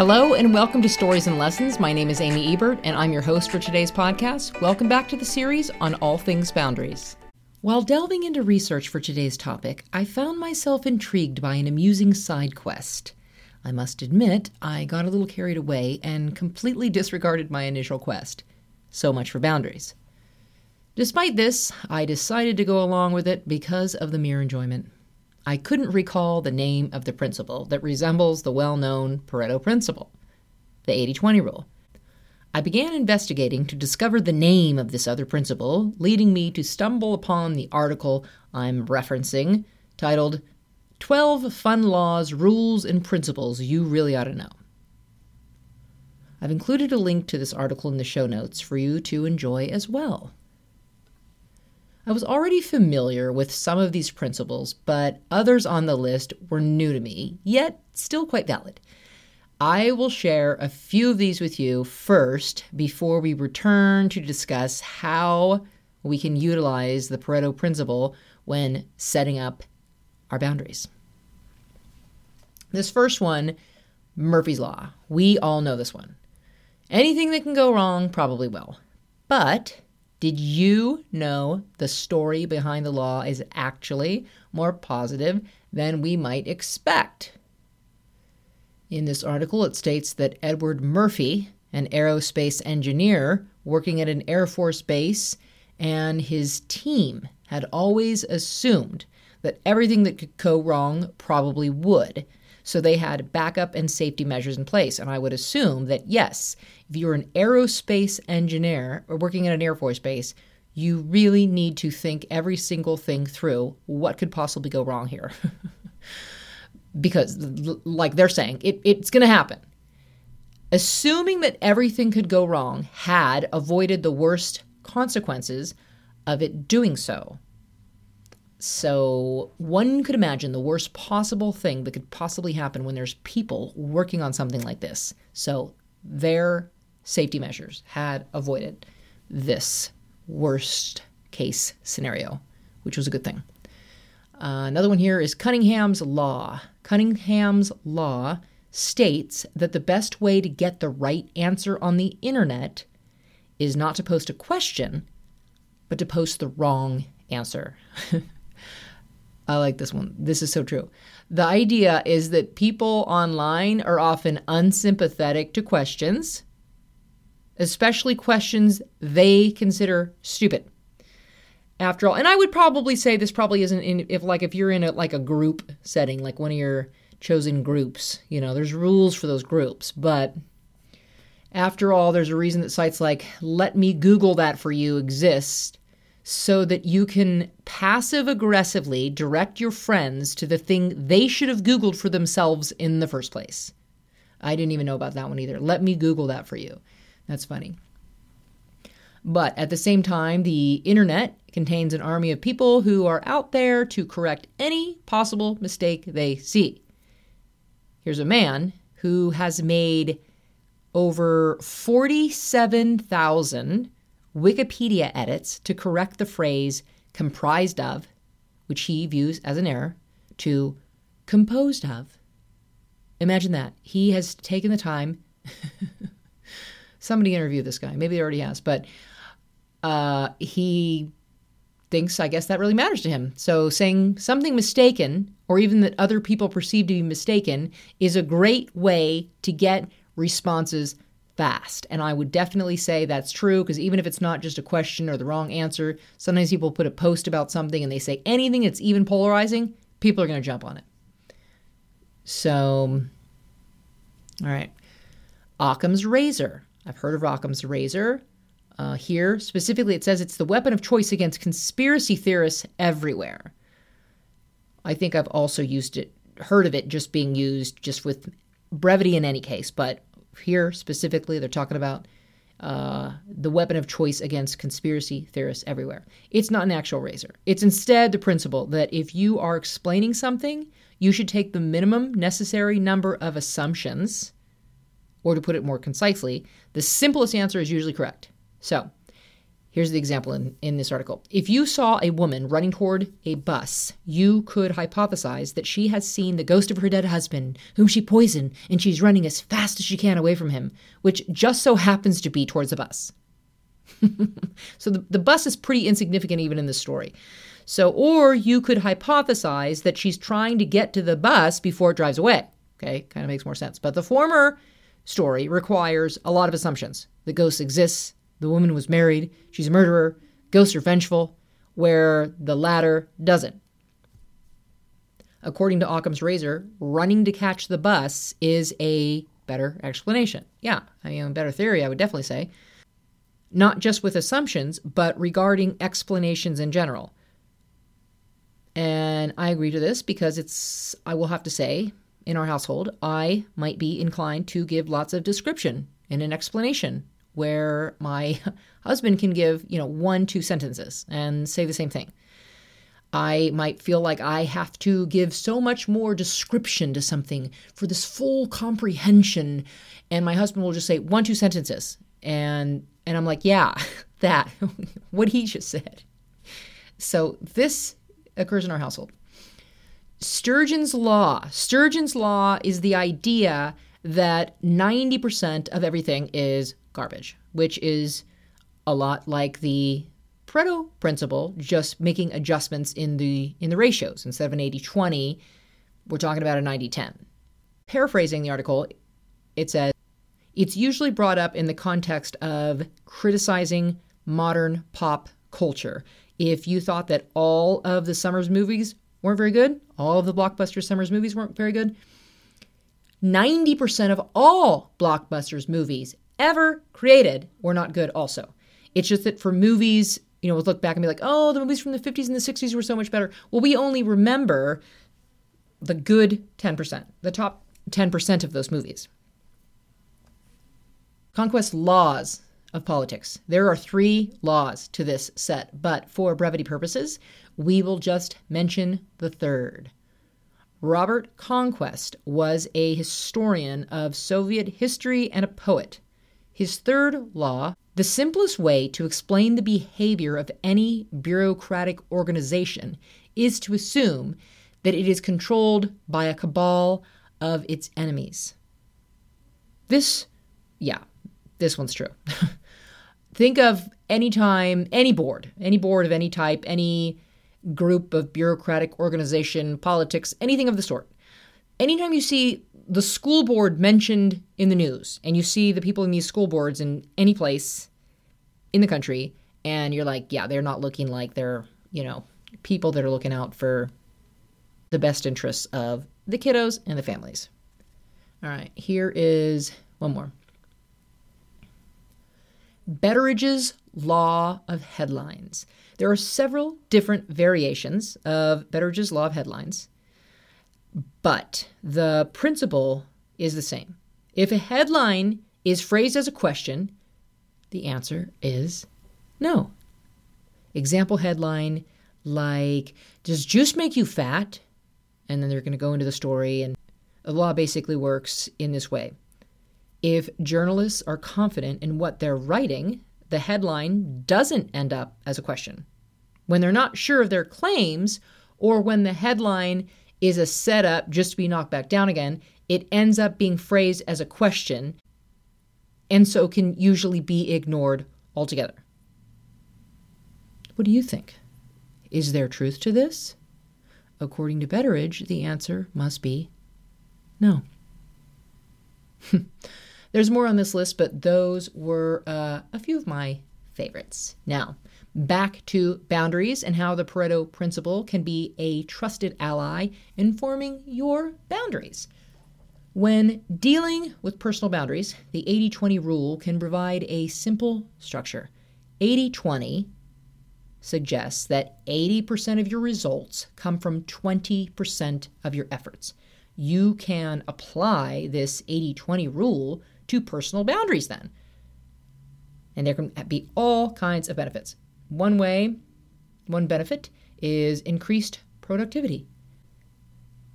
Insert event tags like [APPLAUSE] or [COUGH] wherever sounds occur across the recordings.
Hello and welcome to Stories and Lessons. My name is Amy Ebert and I'm your host for today's podcast. Welcome back to the series on all things boundaries. While delving into research for today's topic, I found myself intrigued by an amusing side quest. I must admit, I got a little carried away and completely disregarded my initial quest. So much for boundaries. Despite this, I decided to go along with it because of the mere enjoyment. I couldn't recall the name of the principle that resembles the well known Pareto principle, the 80 20 rule. I began investigating to discover the name of this other principle, leading me to stumble upon the article I'm referencing titled 12 Fun Laws, Rules, and Principles You Really Ought to Know. I've included a link to this article in the show notes for you to enjoy as well. I was already familiar with some of these principles, but others on the list were new to me, yet still quite valid. I will share a few of these with you first before we return to discuss how we can utilize the Pareto principle when setting up our boundaries. This first one, Murphy's Law. We all know this one. Anything that can go wrong probably will. But did you know the story behind the law is actually more positive than we might expect? In this article, it states that Edward Murphy, an aerospace engineer working at an Air Force base, and his team had always assumed that everything that could go wrong probably would. So they had backup and safety measures in place. And I would assume that, yes, if you're an aerospace engineer or working at an Air Force base, you really need to think every single thing through. What could possibly go wrong here? [LAUGHS] because, like they're saying, it, it's going to happen. Assuming that everything could go wrong had avoided the worst consequences of it doing so. So, one could imagine the worst possible thing that could possibly happen when there's people working on something like this. So, their safety measures had avoided this worst case scenario, which was a good thing. Uh, another one here is Cunningham's Law. Cunningham's Law states that the best way to get the right answer on the internet is not to post a question, but to post the wrong answer. [LAUGHS] I like this one. This is so true. The idea is that people online are often unsympathetic to questions, especially questions they consider stupid. After all, and I would probably say this probably isn't in if like if you're in a like a group setting, like one of your chosen groups, you know, there's rules for those groups, but after all, there's a reason that sites like Let Me Google That For You exist so that you can passive aggressively direct your friends to the thing they should have Googled for themselves in the first place. I didn't even know about that one either. Let me Google that for you. That's funny. But at the same time, the internet contains an army of people who are out there to correct any possible mistake they see. Here's a man who has made over 47,000 Wikipedia edits to correct the phrase comprised of, which he views as an error, to composed of. Imagine that. He has taken the time. [LAUGHS] Somebody interview this guy. Maybe he already has, but uh, he thinks, I guess, that really matters to him. So saying something mistaken, or even that other people perceive to be mistaken, is a great way to get responses fast. And I would definitely say that's true because even if it's not just a question or the wrong answer, sometimes people put a post about something and they say anything that's even polarizing, people are going to jump on it. So, all right. Occam's razor. I've heard of Occam's razor. Uh, here, specifically, it says it's the weapon of choice against conspiracy theorists everywhere. I think I've also used it, heard of it just being used just with brevity in any case, but here specifically, they're talking about uh, the weapon of choice against conspiracy theorists everywhere. It's not an actual razor. It's instead the principle that if you are explaining something, you should take the minimum necessary number of assumptions, or to put it more concisely, the simplest answer is usually correct. So, Here's the example in, in this article. If you saw a woman running toward a bus, you could hypothesize that she has seen the ghost of her dead husband, whom she poisoned, and she's running as fast as she can away from him, which just so happens to be towards a bus. [LAUGHS] so the, the bus is pretty insignificant even in this story. So, or you could hypothesize that she's trying to get to the bus before it drives away. Okay, kind of makes more sense. But the former story requires a lot of assumptions. The ghost exists, the woman was married, she's a murderer, ghosts are vengeful, where the latter doesn't. According to Occam's razor, running to catch the bus is a better explanation. Yeah, I mean, better theory, I would definitely say. Not just with assumptions, but regarding explanations in general. And I agree to this because it's, I will have to say, in our household, I might be inclined to give lots of description and an explanation where my [LAUGHS] husband can give, you know, one, two sentences and say the same thing. I might feel like I have to give so much more description to something for this full comprehension. And my husband will just say one, two sentences. And and I'm like, yeah, [LAUGHS] that, [LAUGHS] what he just said. So this occurs in our household. Sturgeon's Law. Sturgeon's Law is the idea that 90% of everything is garbage, which is a lot like the Pareto principle, just making adjustments in the in the ratios. Instead of an 80-20, we're talking about a 90-10. Paraphrasing the article, it says it's usually brought up in the context of criticizing modern pop culture. If you thought that all of the Summers movies weren't very good, all of the blockbuster Summers movies weren't very good, 90% of all blockbusters movies ever created were not good also. It's just that for movies, you know, we'll look back and be like, oh, the movies from the 50s and the 60s were so much better. Well, we only remember the good 10%, the top 10% of those movies. Conquest laws of politics. There are three laws to this set, but for brevity purposes, we will just mention the third. Robert Conquest was a historian of Soviet history and a poet. His third law the simplest way to explain the behavior of any bureaucratic organization is to assume that it is controlled by a cabal of its enemies. This, yeah, this one's true. [LAUGHS] Think of any time, any board, any board of any type, any group of bureaucratic organization, politics, anything of the sort. Anytime you see the school board mentioned in the news and you see the people in these school boards in any place in the country and you're like, yeah, they're not looking like they're, you know, people that are looking out for the best interests of the kiddos and the families. All right, here is one more. Betteridge's Law of Headlines. There are several different variations of Betteridge's Law of Headlines, but the principle is the same. If a headline is phrased as a question, the answer is no. Example headline like, Does juice make you fat? And then they're going to go into the story, and the law basically works in this way. If journalists are confident in what they're writing, the headline doesn't end up as a question. When they're not sure of their claims, or when the headline is a setup just to be knocked back down again, it ends up being phrased as a question and so can usually be ignored altogether. What do you think? Is there truth to this? According to Betteridge, the answer must be no. [LAUGHS] There's more on this list, but those were uh, a few of my favorites. Now, back to boundaries and how the Pareto principle can be a trusted ally in forming your boundaries. When dealing with personal boundaries, the 80 20 rule can provide a simple structure. 80 20 suggests that 80% of your results come from 20% of your efforts. You can apply this 80 20 rule to personal boundaries then. And there can be all kinds of benefits. One way, one benefit is increased productivity.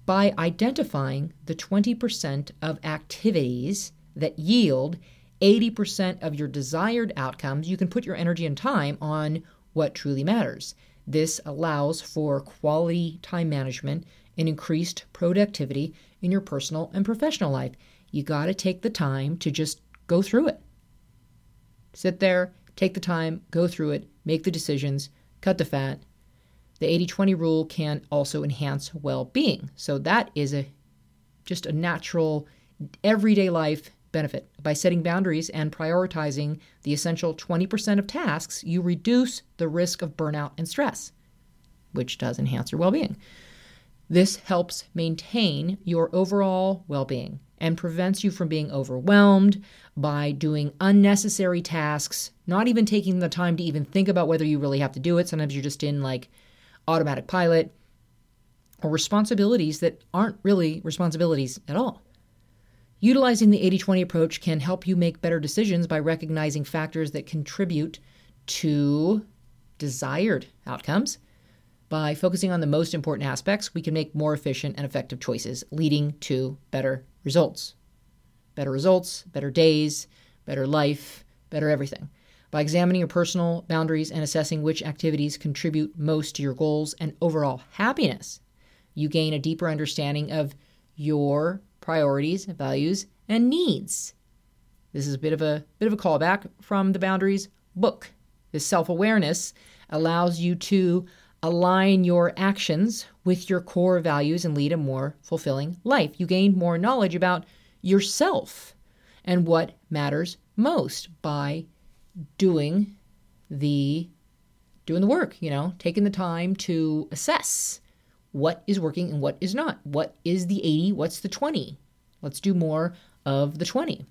By identifying the 20% of activities that yield 80% of your desired outcomes, you can put your energy and time on what truly matters. This allows for quality time management and increased productivity in your personal and professional life. You got to take the time to just go through it. Sit there, take the time, go through it, make the decisions, cut the fat. The 80/20 rule can also enhance well-being. So that is a just a natural everyday life benefit. By setting boundaries and prioritizing the essential 20% of tasks, you reduce the risk of burnout and stress, which does enhance your well-being. This helps maintain your overall well being and prevents you from being overwhelmed by doing unnecessary tasks, not even taking the time to even think about whether you really have to do it. Sometimes you're just in like automatic pilot or responsibilities that aren't really responsibilities at all. Utilizing the 80 20 approach can help you make better decisions by recognizing factors that contribute to desired outcomes by focusing on the most important aspects, we can make more efficient and effective choices, leading to better results. Better results, better days, better life, better everything. By examining your personal boundaries and assessing which activities contribute most to your goals and overall happiness, you gain a deeper understanding of your priorities, values, and needs. This is a bit of a bit of a callback from the boundaries book. This self-awareness allows you to align your actions with your core values and lead a more fulfilling life. You gain more knowledge about yourself and what matters most by doing the doing the work, you know, taking the time to assess what is working and what is not. What is the 80, what's the 20? Let's do more of the 20.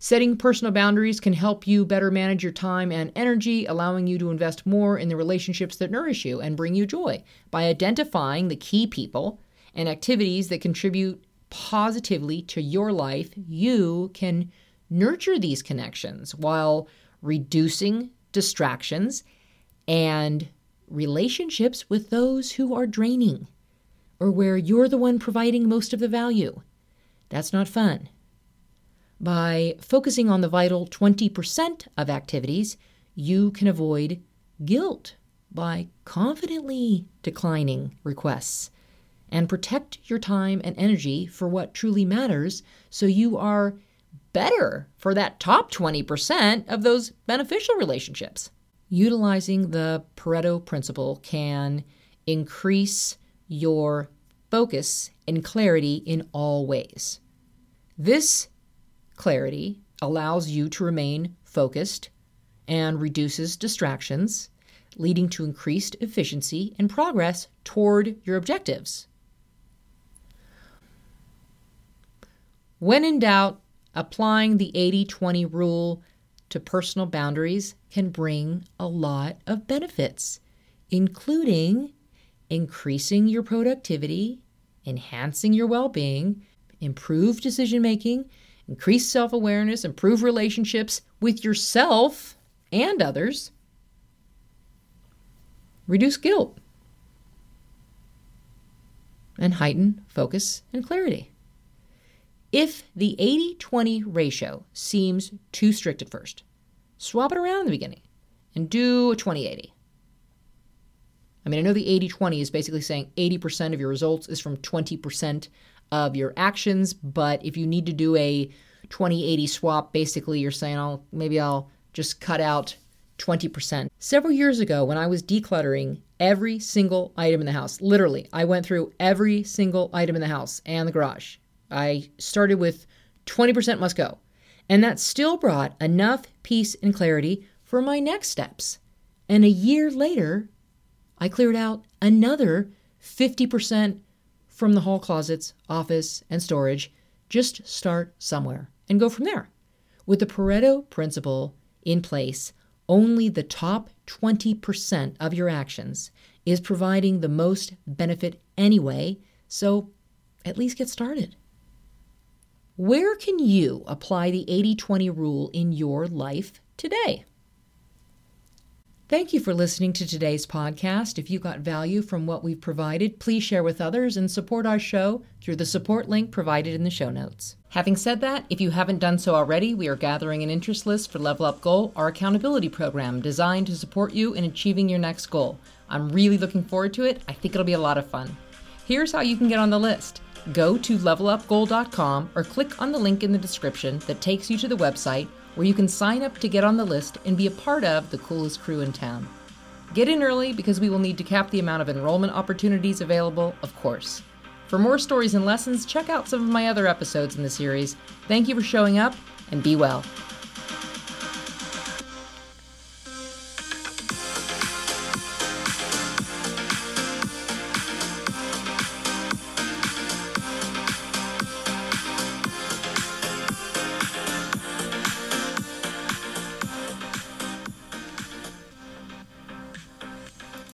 Setting personal boundaries can help you better manage your time and energy, allowing you to invest more in the relationships that nourish you and bring you joy. By identifying the key people and activities that contribute positively to your life, you can nurture these connections while reducing distractions and relationships with those who are draining or where you're the one providing most of the value. That's not fun. By focusing on the vital 20% of activities, you can avoid guilt by confidently declining requests and protect your time and energy for what truly matters so you are better for that top 20% of those beneficial relationships. Utilizing the Pareto principle can increase your focus and clarity in all ways. This clarity allows you to remain focused and reduces distractions, leading to increased efficiency and progress toward your objectives. When in doubt, applying the 80 20 rule to personal boundaries can bring a lot of benefits, including increasing your productivity, enhancing your well being, improved decision making, increase self awareness, improve relationships with yourself and others, reduce guilt, and heighten focus and clarity. If the 80 20 ratio seems too strict at first, swap it around in the beginning and do a 20 80. I mean, I know the 80 20 is basically saying 80% of your results is from 20% of your actions. But if you need to do a 2080 swap, basically you're saying, I'll maybe I'll just cut out 20%. Several years ago, when I was decluttering every single item in the house, literally, I went through every single item in the house and the garage. I started with 20% must go. And that still brought enough peace and clarity for my next steps. And a year later, I cleared out another 50% from the hall closets, office, and storage. Just start somewhere and go from there. With the Pareto principle in place, only the top 20% of your actions is providing the most benefit anyway, so at least get started. Where can you apply the 80 20 rule in your life today? Thank you for listening to today's podcast. If you got value from what we've provided, please share with others and support our show through the support link provided in the show notes. Having said that, if you haven't done so already, we are gathering an interest list for Level Up Goal, our accountability program designed to support you in achieving your next goal. I'm really looking forward to it. I think it'll be a lot of fun. Here's how you can get on the list. Go to levelupgoal.com or click on the link in the description that takes you to the website where you can sign up to get on the list and be a part of the coolest crew in town. Get in early because we will need to cap the amount of enrollment opportunities available, of course. For more stories and lessons, check out some of my other episodes in the series. Thank you for showing up and be well.